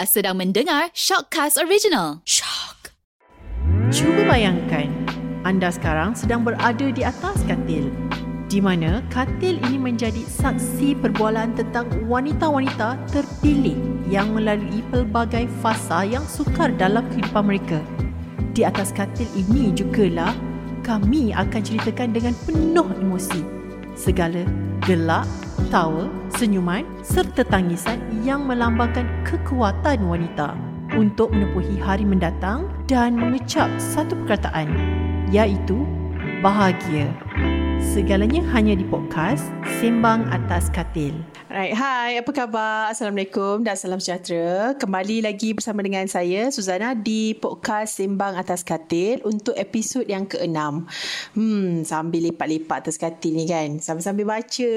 Sedang mendengar Shockcast Original. Shock. Cuba bayangkan, anda sekarang sedang berada di atas katil. Di mana katil ini menjadi saksi perbualan tentang wanita-wanita terpilih yang melalui pelbagai fasa yang sukar dalam kehidupan mereka. Di atas katil ini jugalah kami akan ceritakan dengan penuh emosi segala gelak, tawa, senyuman serta tangisan yang melambangkan kekuatan wanita untuk menepuhi hari mendatang dan mengecap satu perkataan iaitu bahagia. Segalanya hanya di podcast Sembang Atas Katil. Right, hai, apa khabar? Assalamualaikum dan salam sejahtera. Kembali lagi bersama dengan saya, Suzana, di podcast Sembang Atas Katil untuk episod yang keenam. Hmm, sambil lipat-lipat atas katil ni kan. Sambil-sambil baca,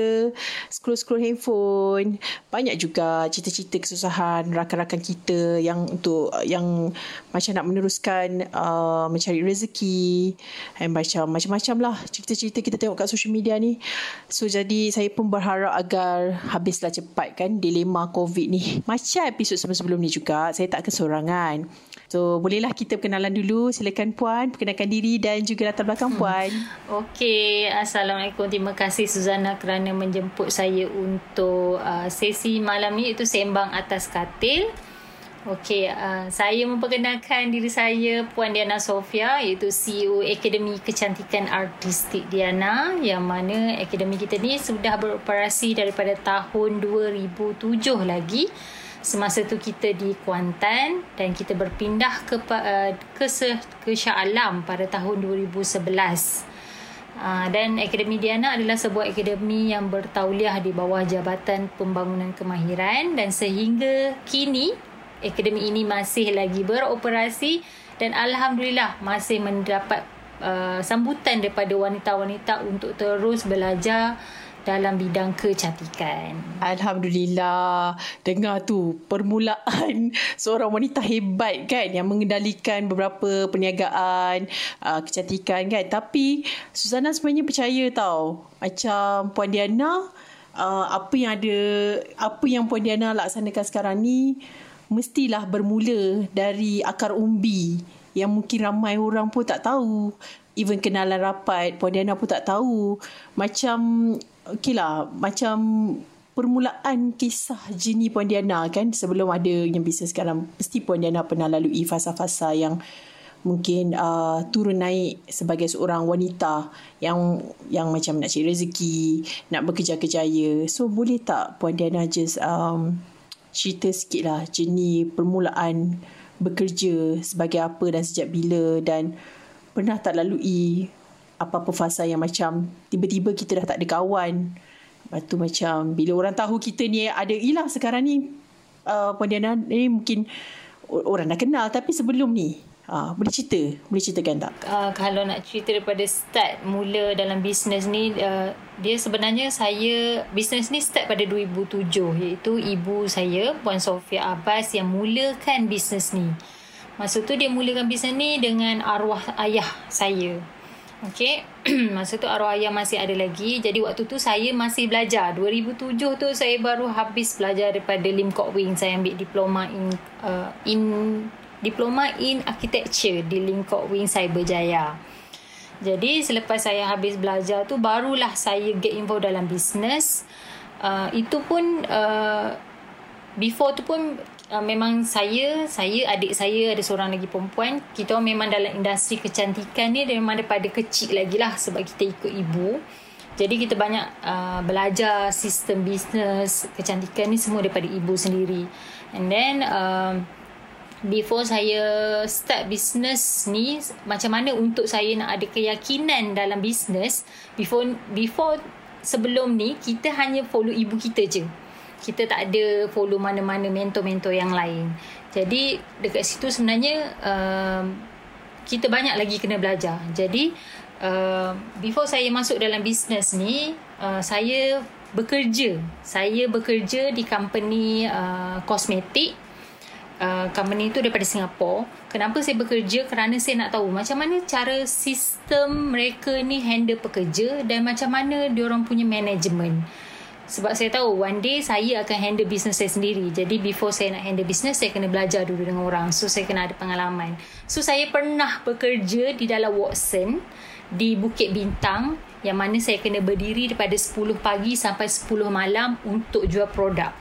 scroll-scroll handphone. Banyak juga cerita-cerita kesusahan rakan-rakan kita yang untuk yang macam nak meneruskan uh, mencari rezeki. Dan macam, macam-macam lah cerita-cerita kita tengok kat social media ni. So, jadi saya pun berharap agar habislah cepat kan dilema COVID ni. Macam episod sebelum-sebelum ni juga, saya tak kesorangan. So, bolehlah kita perkenalan dulu. Silakan Puan, perkenalkan diri dan juga latar belakang hmm. Puan. Okey, Assalamualaikum. Terima kasih Suzana kerana menjemput saya untuk uh, sesi malam ni itu Sembang Atas Katil. Okey, uh, saya memperkenalkan diri saya Puan Diana Sofia iaitu CEO Akademi Kecantikan Artistik Diana yang mana akademi kita ni sudah beroperasi daripada tahun 2007 lagi. Semasa tu kita di Kuantan dan kita berpindah ke uh, ke ke Shah Alam pada tahun 2011. Uh, dan Akademi Diana adalah sebuah akademi yang bertauliah di bawah Jabatan Pembangunan Kemahiran dan sehingga kini akademi ini masih lagi beroperasi dan alhamdulillah masih mendapat uh, sambutan daripada wanita-wanita untuk terus belajar dalam bidang kecantikan. Alhamdulillah. Dengar tu permulaan seorang wanita hebat kan yang mengendalikan beberapa perniagaan uh, kecantikan kan. Tapi Susana sebenarnya percaya tau. Macam Puan Diana uh, apa yang ada apa yang Puan Diana laksanakan sekarang ni mestilah bermula dari akar umbi yang mungkin ramai orang pun tak tahu. Even kenalan rapat, Puan Diana pun tak tahu. Macam, okey lah, macam permulaan kisah Jini Puan Diana kan sebelum ada yang bisnes sekarang. Mesti Puan Diana pernah lalui fasa-fasa yang mungkin uh, turun naik sebagai seorang wanita yang yang macam nak cari rezeki, nak bekerja kejaya. So boleh tak Puan Diana just um, cerita sikit lah. Jenis permulaan bekerja sebagai apa dan sejak bila dan pernah tak lalui apa-apa fasa yang macam tiba-tiba kita dah tak ada kawan. Lepas tu macam bila orang tahu kita ni ada hilang sekarang ni uh, Puan Diana ni mungkin orang dah kenal. Tapi sebelum ni Ha, boleh cerita? Boleh ceritakan tak? Uh, kalau nak cerita daripada start mula dalam bisnes ni, uh, dia sebenarnya saya, bisnes ni start pada 2007 iaitu ibu saya, Puan Sofia Abbas yang mulakan bisnes ni. Masa tu dia mulakan bisnes ni dengan arwah ayah saya. Okay. Masa tu arwah ayah masih ada lagi. Jadi waktu tu saya masih belajar. 2007 tu saya baru habis belajar daripada Lim Kok Wing. Saya ambil diploma in, uh, in Diploma in Architecture di Lingkok Wing Cyberjaya. Jadi selepas saya habis belajar tu barulah saya get involved dalam bisnes. Uh, itu pun uh, before tu pun uh, memang saya, saya adik saya ada seorang lagi perempuan. Kita memang dalam industri kecantikan ni memang daripada kecil lagi lah sebab kita ikut ibu. Jadi kita banyak uh, belajar sistem bisnes kecantikan ni semua daripada ibu sendiri. And then uh, before saya start business ni macam mana untuk saya nak ada keyakinan dalam business before before sebelum ni kita hanya follow ibu kita je. Kita tak ada follow mana-mana mentor-mentor yang lain. Jadi dekat situ sebenarnya uh, kita banyak lagi kena belajar. Jadi uh, before saya masuk dalam business ni uh, saya bekerja. Saya bekerja di company uh, kosmetik Uh, company tu daripada Singapura. Kenapa saya bekerja? Kerana saya nak tahu macam mana cara sistem mereka ni handle pekerja dan macam mana dia orang punya management. Sebab saya tahu one day saya akan handle business saya sendiri. Jadi before saya nak handle business, saya kena belajar dulu dengan orang. So saya kena ada pengalaman. So saya pernah bekerja di dalam Watson di Bukit Bintang yang mana saya kena berdiri daripada 10 pagi sampai 10 malam untuk jual produk.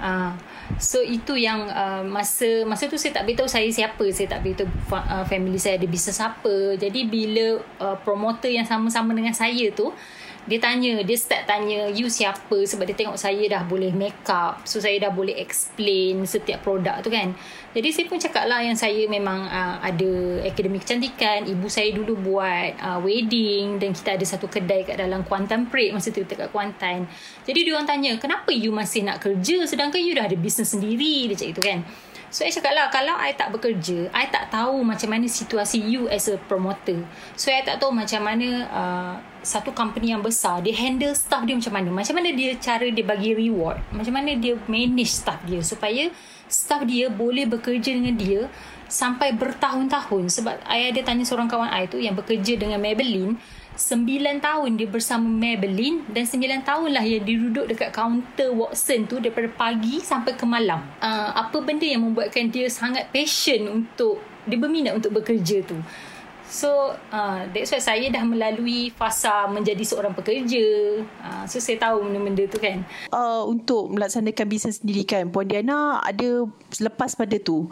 Uh, so itu yang uh, masa masa tu saya tak beritahu saya siapa saya tak beritahu uh, family saya ada bisnes apa. Jadi bila uh, promoter yang sama-sama dengan saya tu dia tanya dia start tanya you siapa? Sebab dia tengok saya dah boleh make up so saya dah boleh explain setiap produk tu kan. Jadi saya pun cakap lah yang saya memang uh, ada akademi kecantikan. Ibu saya dulu buat uh, wedding dan kita ada satu kedai kat dalam Kuantan Parade. Masa tu dekat Kuantan. Jadi dia orang tanya kenapa you masih nak kerja sedangkan you dah ada bisnes sendiri? Dia cakap itu kan. So, I cakap lah, kalau I tak bekerja, I tak tahu macam mana situasi you as a promoter. So, I tak tahu macam mana uh, satu company yang besar, dia handle staff dia macam mana. Macam mana dia cara dia bagi reward. Macam mana dia manage staff dia supaya staff dia boleh bekerja dengan dia sampai bertahun-tahun. Sebab I ada tanya seorang kawan I tu yang bekerja dengan Maybelline, Sembilan tahun dia bersama Maybelline dan sembilan tahun lah yang dia duduk dekat kaunter Watson tu daripada pagi sampai ke malam. Uh, apa benda yang membuatkan dia sangat passion untuk dia berminat untuk bekerja tu. So uh, that's why saya dah melalui fasa menjadi seorang pekerja. Uh, so saya tahu benda-benda tu kan. Uh, untuk melaksanakan bisnes sendiri kan Puan Diana ada selepas pada tu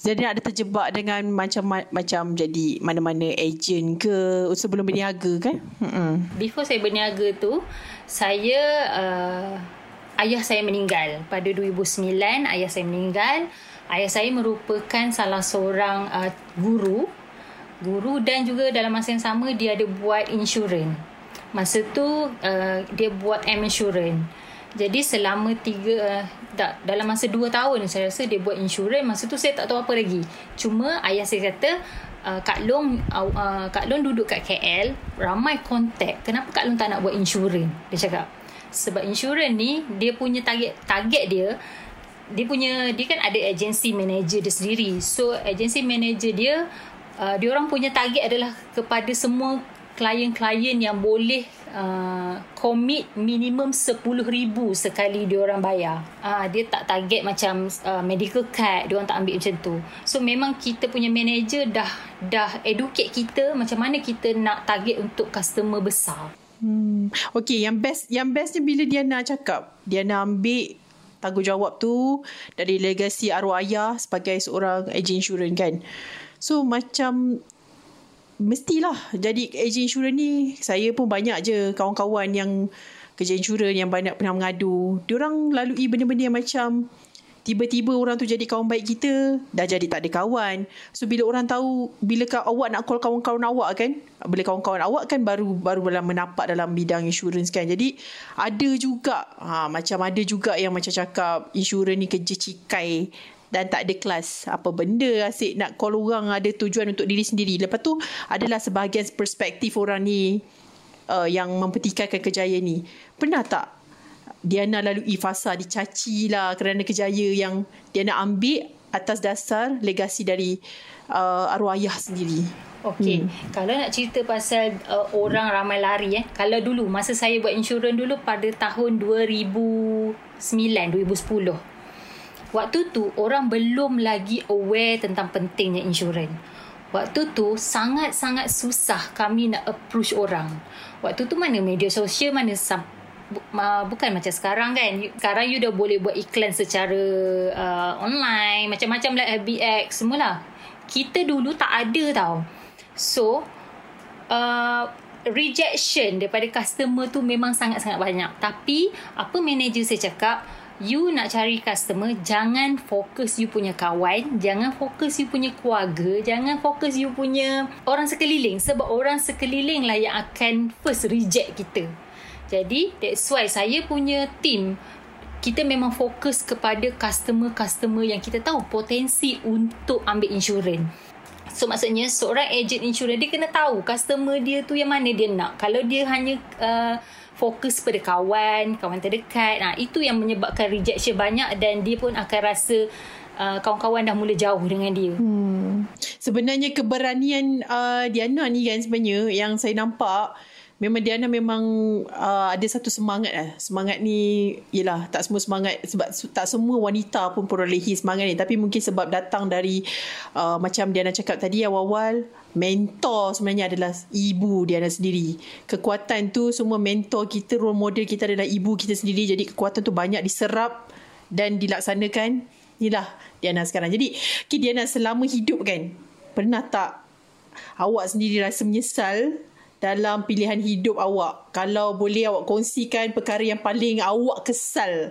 jadi ada terjebak dengan macam macam jadi mana-mana agent ke sebelum berniaga kan? Mm-mm. Before saya berniaga tu, saya uh, ayah saya meninggal pada 2009. Ayah saya meninggal. Ayah saya merupakan salah seorang uh, guru, guru dan juga dalam masa yang sama dia ada buat insurans. Masa tu uh, dia buat M insurans. Jadi selama tiga uh, tak, dalam masa dua tahun saya rasa dia buat insurans masa tu saya tak tahu apa lagi. Cuma ayah saya kata uh, Kak Long uh, Kak Long duduk kat KL ramai kontak. Kenapa Kak Long tak nak buat insurans? Dia cakap. Sebab insurans ni dia punya target target dia dia punya dia kan ada agency manager dia sendiri. So agency manager dia uh, dia orang punya target adalah kepada semua klien-klien yang boleh uh, commit minimum RM10,000 sekali dia orang bayar. Uh, dia tak target macam uh, medical card, dia orang tak ambil macam tu. So memang kita punya manager dah dah educate kita macam mana kita nak target untuk customer besar. Hmm. Okay, yang best yang best ni bila dia nak cakap, dia nak ambil tanggungjawab tu dari legasi arwah ayah sebagai seorang agent insurans kan. So macam mestilah jadi agent insurans ni saya pun banyak je kawan-kawan yang kerja insurans yang banyak pernah mengadu diorang lalui benda-benda yang macam tiba-tiba orang tu jadi kawan baik kita dah jadi tak ada kawan so bila orang tahu bila awak nak call kawan-kawan awak kan bila kawan-kawan awak kan baru baru dalam menapak dalam bidang insurans kan jadi ada juga ha, macam ada juga yang macam cakap insurans ni kerja cikai dan tak ada kelas apa benda asyik nak call orang ada tujuan untuk diri sendiri. Lepas tu adalah sebahagian perspektif orang ni uh, yang mempertikaikan kejayaan ni. Pernah tak Diana lalui fasa dicaci lah kerana kejayaan yang dia nak ambil atas dasar legasi dari uh, arwah ayah sendiri. Okey, hmm. kalau nak cerita pasal uh, orang ramai lari eh. Kalau dulu masa saya buat insurans dulu pada tahun 2009, 2010. Waktu tu orang belum lagi aware tentang pentingnya insurans. Waktu tu sangat-sangat susah kami nak approach orang. Waktu tu mana media sosial mana sam- bukan macam sekarang kan. Sekarang you dah boleh buat iklan secara uh, online, macam-macam lah FBX semualah. Kita dulu tak ada tau. So uh, rejection daripada customer tu memang sangat-sangat banyak. Tapi apa manager saya cakap, you nak cari customer jangan fokus you punya kawan jangan fokus you punya keluarga jangan fokus you punya orang sekeliling sebab orang sekeliling lah yang akan first reject kita jadi that's why saya punya team kita memang fokus kepada customer-customer yang kita tahu potensi untuk ambil insurans So maksudnya seorang agent insurans dia kena tahu customer dia tu yang mana dia nak. Kalau dia hanya uh, fokus pada kawan, kawan terdekat. Nah, itu yang menyebabkan rejection banyak dan dia pun akan rasa uh, kawan-kawan dah mula jauh dengan dia. Hmm. Sebenarnya keberanian uh, Diana ni kan sebenarnya yang saya nampak memang Diana memang uh, ada satu semangat lah. Semangat ni ialah tak semua semangat sebab tak semua wanita pun perolehi semangat ni tapi mungkin sebab datang dari uh, macam Diana cakap tadi awal-awal mentor sebenarnya adalah ibu Diana sendiri. Kekuatan tu semua mentor kita, role model kita adalah ibu kita sendiri jadi kekuatan tu banyak diserap dan dilaksanakan. Inilah Diana sekarang. Jadi Diana selama hidup kan pernah tak awak sendiri rasa menyesal dalam pilihan hidup awak. Kalau boleh awak kongsikan perkara yang paling awak kesal.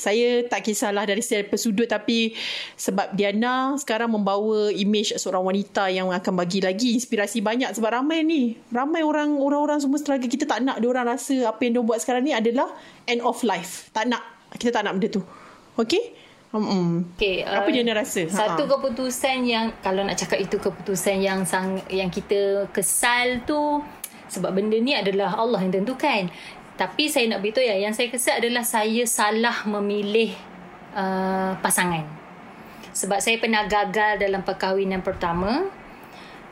Saya tak kisahlah dari setiap sudut tapi sebab Diana sekarang membawa image seorang wanita yang akan bagi lagi inspirasi banyak sebab ramai ni. Ramai orang orang-orang semua struggle kita tak nak dia orang rasa apa yang dia buat sekarang ni adalah end of life. Tak nak. Kita tak nak benda tu. Okay? Hmm. Okay, apa uh, dia nak rasa? Satu ha. keputusan yang kalau nak cakap itu keputusan yang sang yang kita kesal tu sebab benda ni adalah Allah yang tentukan. Tapi saya nak beritahu ya, yang saya kesal adalah saya salah memilih uh, pasangan. Sebab saya pernah gagal dalam perkahwinan pertama.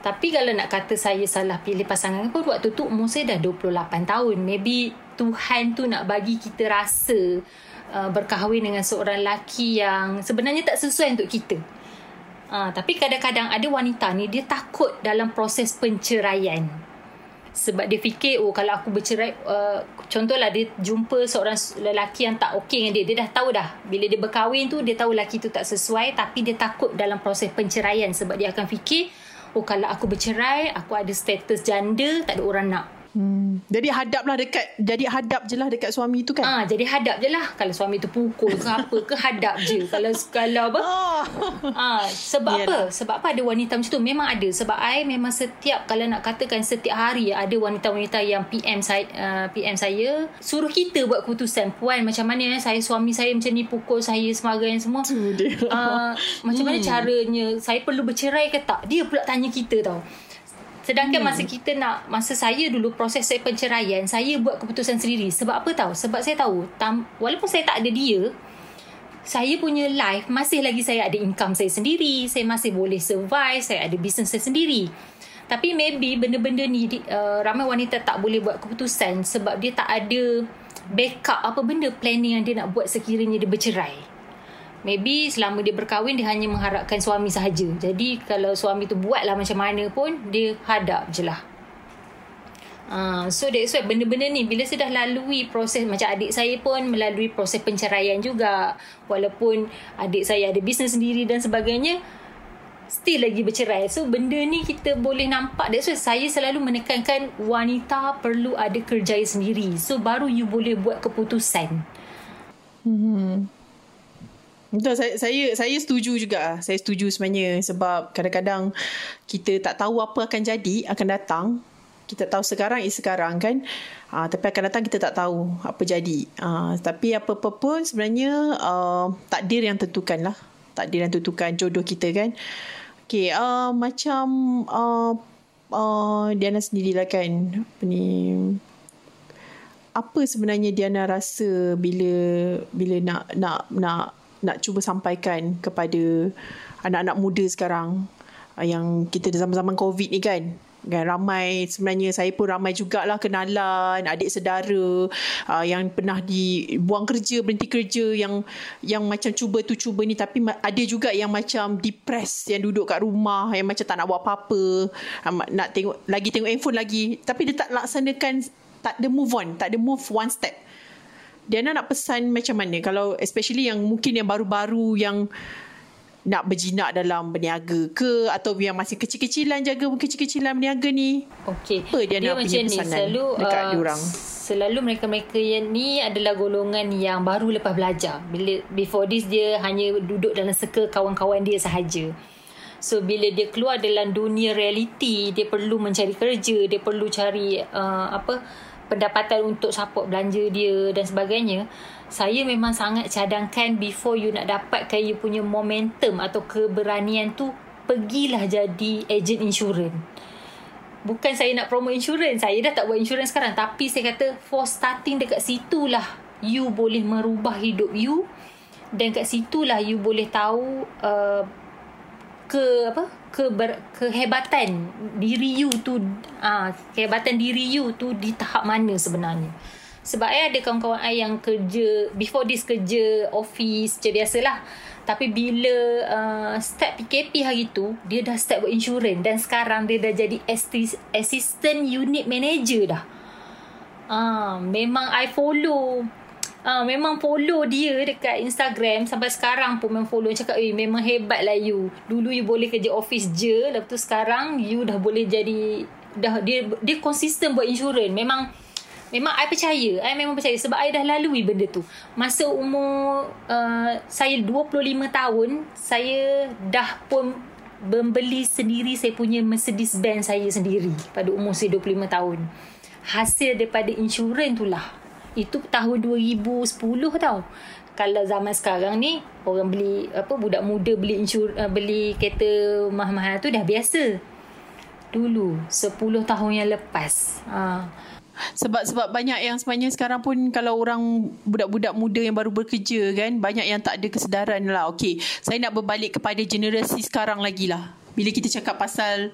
Tapi kalau nak kata saya salah pilih pasangan pun waktu tu umur saya dah 28 tahun. Maybe Tuhan tu nak bagi kita rasa uh, berkahwin dengan seorang lelaki yang sebenarnya tak sesuai untuk kita. Uh, tapi kadang-kadang ada wanita ni dia takut dalam proses penceraian sebab dia fikir oh kalau aku bercerai uh, contohlah dia jumpa seorang lelaki yang tak okey dengan dia dia dah tahu dah. Bila dia berkahwin tu dia tahu lelaki tu tak sesuai tapi dia takut dalam proses penceraian sebab dia akan fikir oh kalau aku bercerai aku ada status janda tak ada orang nak Hmm. Jadi hadaplah dekat jadi hadap je lah dekat suami tu kan. Ah jadi hadap je lah kalau suami tu pukul ke apa ke hadap je. Kalau kalau apa? Oh. Ah sebab Yalah. apa? Sebab apa ada wanita macam tu? Memang ada sebab I memang setiap kalau nak katakan setiap hari ada wanita-wanita yang PM saya uh, PM saya suruh kita buat keputusan puan macam mana eh saya suami saya macam ni pukul saya sembarang semua. Uh, macam mana hmm. caranya saya perlu bercerai ke tak? Dia pula tanya kita tau. Sedangkan hmm. masa kita nak masa saya dulu proses saya penceraian, saya buat keputusan sendiri. Sebab apa tahu? Sebab saya tahu tam, walaupun saya tak ada dia, saya punya life masih lagi saya ada income saya sendiri, saya masih boleh survive, saya ada business saya sendiri. Tapi maybe benda-benda ni uh, ramai wanita tak boleh buat keputusan sebab dia tak ada backup apa benda planning yang dia nak buat sekiranya dia bercerai. Maybe selama dia berkahwin dia hanya mengharapkan suami sahaja. Jadi kalau suami tu buatlah macam mana pun dia hadap je lah. Uh, so that's why benda-benda ni bila saya dah lalui proses macam adik saya pun melalui proses penceraian juga. Walaupun adik saya ada bisnes sendiri dan sebagainya still lagi bercerai. So benda ni kita boleh nampak. That's why saya selalu menekankan wanita perlu ada kerjaya sendiri. So baru you boleh buat keputusan. Hmm Betul saya saya saya setuju juga. Saya setuju sebenarnya sebab kadang-kadang kita tak tahu apa akan jadi akan datang. Kita tahu sekarang is sekarang kan. Uh, tapi akan datang kita tak tahu apa jadi. Uh, tapi apa-apa pun sebenarnya uh, takdir yang tentukan lah. Takdir yang tentukan jodoh kita kan. Okay, uh, macam uh, uh, Diana sendirilah kan. Apa ni apa sebenarnya Diana rasa bila bila nak nak nak nak cuba sampaikan kepada anak-anak muda sekarang ah, yang kita zaman-zaman COVID ni kan. Kan ramai sebenarnya saya pun ramai jugalah kenalan adik saudara uh, yang pernah dibuang kerja berhenti kerja yang yang macam cuba tu cuba ni. Tapi ada juga yang macam depressed yang duduk kat rumah yang macam tak nak buat apa-apa. Um, nak tengok lagi tengok handphone lagi. Tapi dia tak laksanakan tak ada move on tak ada move one step Diana nak pesan macam mana kalau especially yang mungkin yang baru-baru yang nak berjinak dalam berniaga ke atau yang masih kecil-kecilan jaga kecil-kecilan berniaga ni. Okey. Apa dia, dia nak punya pesanan ni, selalu, dekat uh, diorang? Selalu mereka-mereka yang ni adalah golongan yang baru lepas belajar. Bila before this dia hanya duduk dalam circle kawan-kawan dia sahaja. So bila dia keluar dalam dunia reality, dia perlu mencari kerja, dia perlu cari uh, apa pendapatan untuk support belanja dia dan sebagainya saya memang sangat cadangkan before you nak dapatkan you punya momentum atau keberanian tu pergilah jadi agent insurance. Bukan saya nak promo insurance saya dah tak buat insurance sekarang. Tapi saya kata for starting dekat situlah you boleh merubah hidup you. Dan kat situlah you boleh tahu uh, ke apa keber, kehebatan diri you tu uh, kehebatan diri you tu di tahap mana sebenarnya. Sebab I ada kawan-kawan I yang kerja before this kerja office je biasalah. Tapi bila uh, start PKP hari tu dia dah start buat insurans dan sekarang dia dah jadi assistant unit manager dah. Uh, memang I follow Ah, uh, memang follow dia dekat Instagram sampai sekarang pun memang follow cakap eh memang hebat lah you. Dulu you boleh kerja office je, lepas tu sekarang you dah boleh jadi dah dia dia konsisten buat insurans. Memang memang I percaya. I memang percaya sebab I dah lalui benda tu. Masa umur uh, saya 25 tahun, saya dah pun membeli sendiri saya punya Mercedes Benz saya sendiri pada umur saya 25 tahun. Hasil daripada insurans tu lah itu tahun 2010 tau. Kalau zaman sekarang ni orang beli apa budak muda beli insur uh, beli kereta mahal-mahal tu dah biasa. Dulu 10 tahun yang lepas. Ha. Sebab sebab banyak yang sebenarnya sekarang pun kalau orang budak-budak muda yang baru bekerja kan banyak yang tak ada kesedaran lah. Okey saya nak berbalik kepada generasi sekarang lagi lah. Bila kita cakap pasal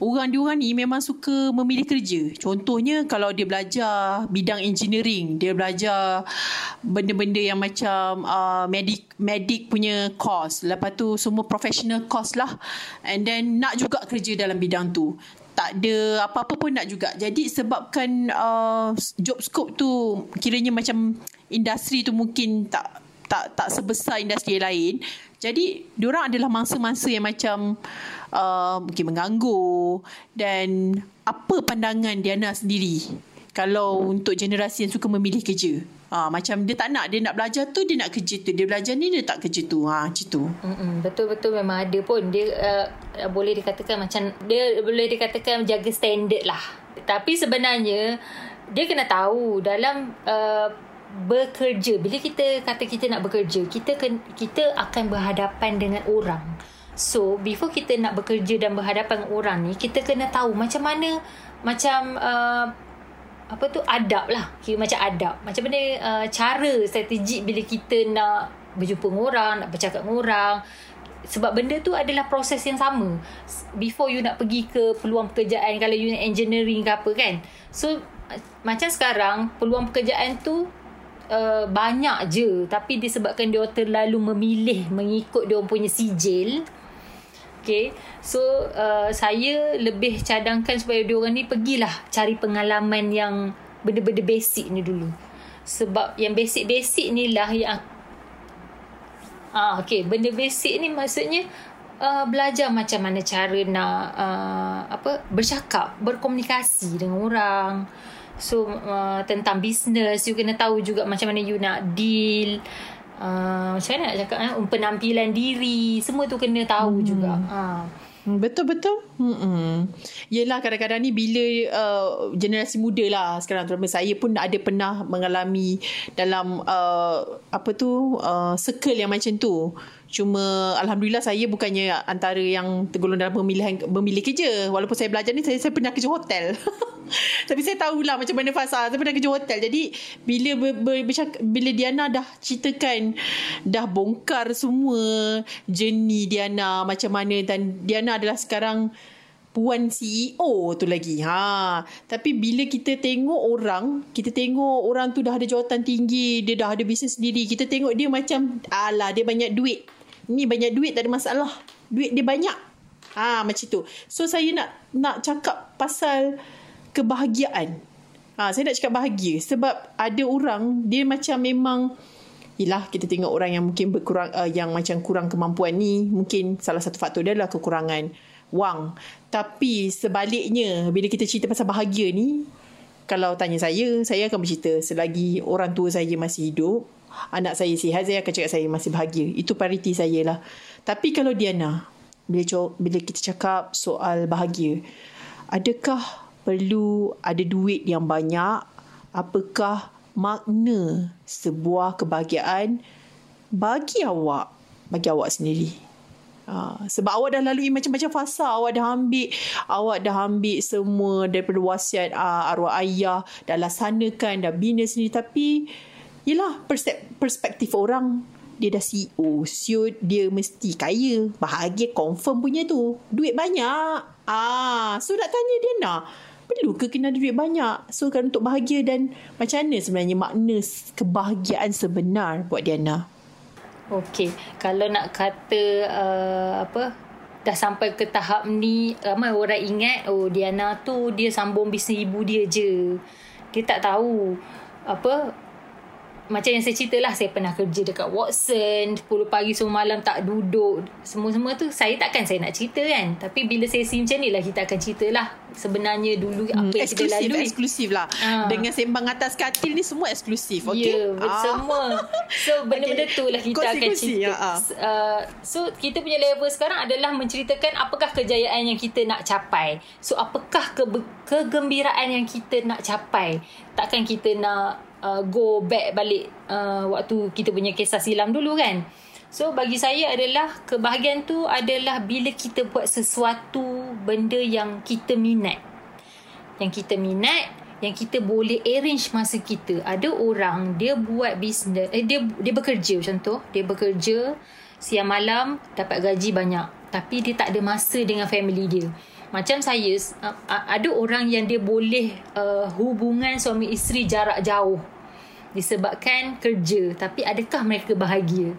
orang diorang ni memang suka memilih kerja. Contohnya kalau dia belajar bidang engineering, dia belajar benda-benda yang macam uh, medik medik punya course. Lepas tu semua professional course lah. And then nak juga kerja dalam bidang tu. Tak ada apa-apa pun nak juga. Jadi sebabkan uh, job scope tu kiranya macam industri tu mungkin tak tak tak sebesar industri lain. Jadi diorang adalah mangsa-mangsa yang macam uh, mungkin mengganggu dan apa pandangan Diana sendiri kalau untuk generasi yang suka memilih kerja. Ha, macam dia tak nak dia nak belajar tu dia nak kerja tu. Dia belajar ni dia tak kerja tu. Ha macam tu. Betul betul memang ada pun. Dia uh, boleh dikatakan macam dia boleh dikatakan jaga standard lah. Tapi sebenarnya dia kena tahu dalam uh, bekerja. Bila kita kata kita nak bekerja kita kita akan berhadapan dengan orang. So before kita nak bekerja dan berhadapan dengan orang ni Kita kena tahu macam mana Macam uh, Apa tu adab lah. Kira macam adab. Macam mana uh, cara strategi bila kita nak Berjumpa dengan orang Nak bercakap dengan orang. Sebab benda tu adalah proses yang sama. Before you nak pergi ke peluang pekerjaan Kalau you nak engineering ke apa kan. So Macam sekarang Peluang pekerjaan tu uh, Banyak je Tapi disebabkan dia terlalu memilih Mengikut dia punya sijil Okay. So uh, saya lebih cadangkan supaya dia orang ni pergilah cari pengalaman yang benda-benda basic ni dulu. Sebab yang basic-basic ni lah yang ah okay, benda basic ni maksudnya uh, belajar macam mana cara nak uh, apa bercakap, berkomunikasi dengan orang. So uh, tentang bisnes you kena tahu juga macam mana you nak deal uh, macam mana nak cakap eh? penampilan diri semua tu kena tahu hmm. juga uh. Betul betul. Hmm. Yelah kadang-kadang ni bila uh, generasi muda lah sekarang terutama saya pun ada pernah mengalami dalam uh, apa tu uh, circle yang macam tu. Cuma Alhamdulillah saya bukannya antara yang tergolong dalam pemilihan memilih kerja. Walaupun saya belajar ni, saya, saya pernah kerja hotel. Tapi saya tahulah macam mana fasa. Saya pernah kerja hotel. Jadi bila ber, ber, ber, bila Diana dah ceritakan, dah bongkar semua jenis Diana macam mana. Dan Diana adalah sekarang puan CEO tu lagi. Ha. Tapi bila kita tengok orang, kita tengok orang tu dah ada jawatan tinggi, dia dah ada bisnes sendiri. Kita tengok dia macam, alah dia banyak duit ni banyak duit tak ada masalah. Duit dia banyak. Ha, macam tu. So saya nak nak cakap pasal kebahagiaan. Ha, saya nak cakap bahagia sebab ada orang dia macam memang Yelah kita tengok orang yang mungkin berkurang uh, yang macam kurang kemampuan ni mungkin salah satu faktor dia adalah kekurangan wang. Tapi sebaliknya bila kita cerita pasal bahagia ni kalau tanya saya, saya akan bercerita selagi orang tua saya masih hidup, anak saya sihat, saya akan cakap saya masih bahagia. Itu pariti saya lah. Tapi kalau Diana, bila, bila kita cakap soal bahagia, adakah perlu ada duit yang banyak? Apakah makna sebuah kebahagiaan bagi awak, bagi awak sendiri? Ha, sebab awak dah lalui macam-macam fasa awak dah ambil awak dah ambil semua daripada wasiat uh, arwah ayah dah laksanakan dah bina sendiri tapi Yelah perspektif orang dia dah CEO. CEO dia mesti kaya. Bahagia confirm punya tu. Duit banyak. Ah, so nak tanya dia nak. Perlu ke kena duit banyak? So kan untuk bahagia dan macam mana sebenarnya makna kebahagiaan sebenar buat Diana? Okey, kalau nak kata uh, apa dah sampai ke tahap ni ramai orang ingat oh Diana tu dia sambung bisnes ibu dia je. Dia tak tahu apa macam yang saya cerita lah saya pernah kerja dekat Watson 10 pagi semua malam tak duduk semua-semua tu saya takkan saya nak cerita kan tapi bila saya macam ni lah kita akan cerita lah sebenarnya dulu apa yang eksklusif, kita lalui eksklusif lah Ah. dengan sembang atas katil ni semua eksklusif okay? Ya, yeah, semua. So, benda-benda Okay. tu lah kita akan Kongsi-kongsi, cerita. ya, ah. Uh, so, kita punya level sekarang adalah menceritakan apakah kejayaan yang kita nak capai. So, apakah ke- kegembiraan yang kita nak capai. Takkan kita nak uh, go back balik uh, waktu kita punya kisah silam dulu kan. So, bagi saya adalah kebahagiaan tu adalah bila kita buat sesuatu benda yang kita minat yang kita minat yang kita boleh arrange masa kita. Ada orang dia buat bisnes eh dia dia bekerja contoh, dia bekerja siang malam dapat gaji banyak tapi dia tak ada masa dengan family dia. Macam saya ada orang yang dia boleh uh, hubungan suami isteri jarak jauh disebabkan kerja tapi adakah mereka bahagia?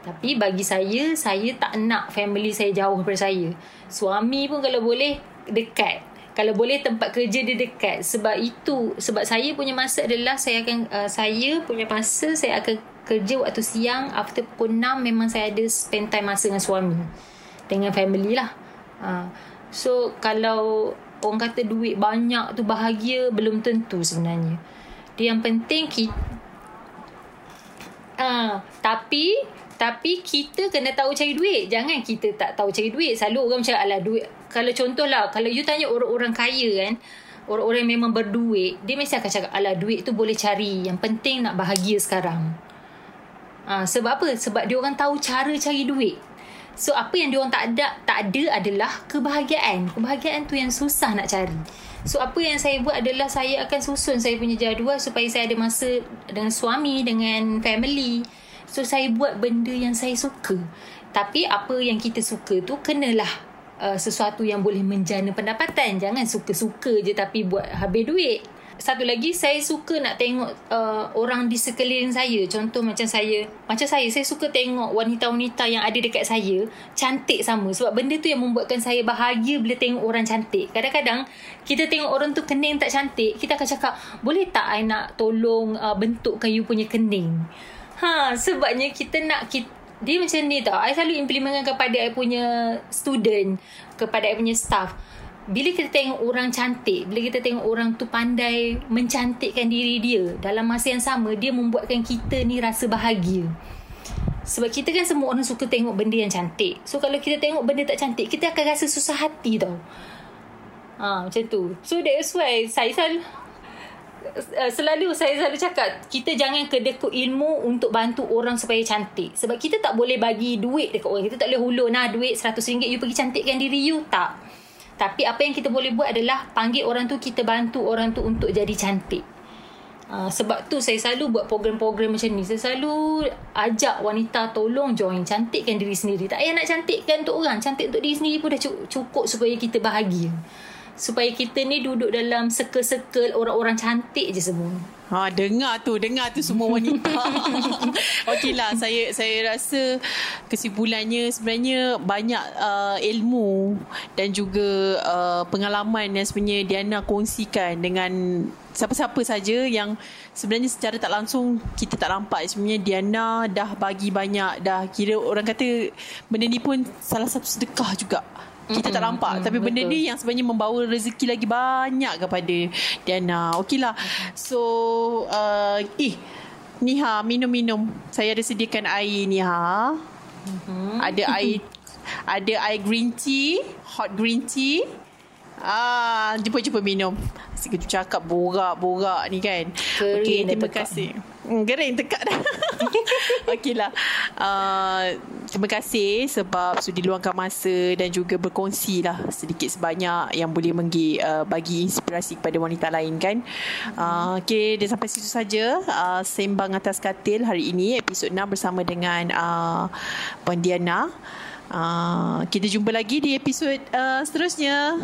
Tapi bagi saya, saya tak nak family saya jauh daripada saya. Suami pun kalau boleh dekat. Kalau boleh tempat kerja dia dekat. Sebab itu, sebab saya punya masa adalah saya akan uh, saya punya masa saya akan kerja waktu siang after pukul 6 memang saya ada spend time masa dengan suami. Dengan family lah. Uh, so kalau orang kata duit banyak tu bahagia belum tentu sebenarnya. Dia yang penting kita Ah, tapi tapi kita kena tahu cari duit. Jangan kita tak tahu cari duit. Selalu orang macam alah duit. Kalau contohlah, kalau you tanya orang-orang kaya kan, orang-orang yang memang berduit, dia mesti akan cakap alah duit tu boleh cari. Yang penting nak bahagia sekarang. Ah, sebab apa? Sebab dia orang tahu cara cari duit. So apa yang dia orang tak ada tak ada adalah kebahagiaan. Kebahagiaan tu yang susah nak cari. So apa yang saya buat adalah saya akan susun saya punya jadual supaya saya ada masa dengan suami, dengan family. So saya buat benda yang saya suka. Tapi apa yang kita suka tu kenalah uh, sesuatu yang boleh menjana pendapatan. Jangan suka-suka je tapi buat habis duit. Satu lagi saya suka nak tengok uh, orang di sekeliling saya. Contoh macam saya, macam saya saya suka tengok wanita-wanita yang ada dekat saya cantik sama sebab benda tu yang membuatkan saya bahagia bila tengok orang cantik. Kadang-kadang kita tengok orang tu kening tak cantik, kita akan cakap, "Boleh tak I nak tolong uh, bentukkan you punya kening?" Ha, sebabnya kita nak kita, dia macam ni tau. I selalu implementkan kepada I punya student, kepada I punya staff. Bila kita tengok orang cantik, bila kita tengok orang tu pandai mencantikkan diri dia, dalam masa yang sama dia membuatkan kita ni rasa bahagia. Sebab kita kan semua orang suka tengok benda yang cantik. So kalau kita tengok benda tak cantik, kita akan rasa susah hati tau. Ha, macam tu. So that's why saya selalu uh, selalu saya selalu cakap kita jangan kedekut ilmu untuk bantu orang supaya cantik sebab kita tak boleh bagi duit dekat orang kita tak boleh hulur nah duit RM100 you pergi cantikkan diri you tak tapi apa yang kita boleh buat adalah panggil orang tu kita bantu orang tu untuk jadi cantik Uh, sebab tu saya selalu buat program-program macam ni. Saya selalu ajak wanita tolong join. Cantikkan diri sendiri. Tak payah nak cantikkan untuk orang. Cantik untuk diri sendiri pun dah cu- cukup supaya kita bahagia. Supaya kita ni duduk dalam circle-circle orang-orang cantik je semua. Ha, dengar tu, dengar tu semua wanita. Okeylah, saya saya rasa kesimpulannya sebenarnya banyak uh, ilmu dan juga uh, pengalaman yang sebenarnya Diana kongsikan dengan siapa-siapa saja yang sebenarnya secara tak langsung kita tak nampak sebenarnya Diana dah bagi banyak dah kira orang kata benda ni pun salah satu sedekah juga kita tak nampak tapi benda betul. ni yang sebenarnya membawa rezeki lagi banyak kepada Diana. Okeylah. So uh, eh Niha minum-minum. Saya ada sediakan air Niha. Ada air ada air green tea, hot green tea. Ah, jumpa-jumpa minum. Asyik kita cakap borak-borak ni kan. Kering Okey, terima tekak. kasih. Hmm, kering tekak dah. Okeylah. Uh, terima kasih sebab sudi luangkan masa dan juga berkongsi lah sedikit sebanyak yang boleh menggi, uh, bagi inspirasi kepada wanita lain kan. Uh, okay, dan sampai situ saja uh, sembang atas katil hari ini episod 6 bersama dengan uh, Puan Diana. Uh, kita jumpa lagi di episod uh, seterusnya.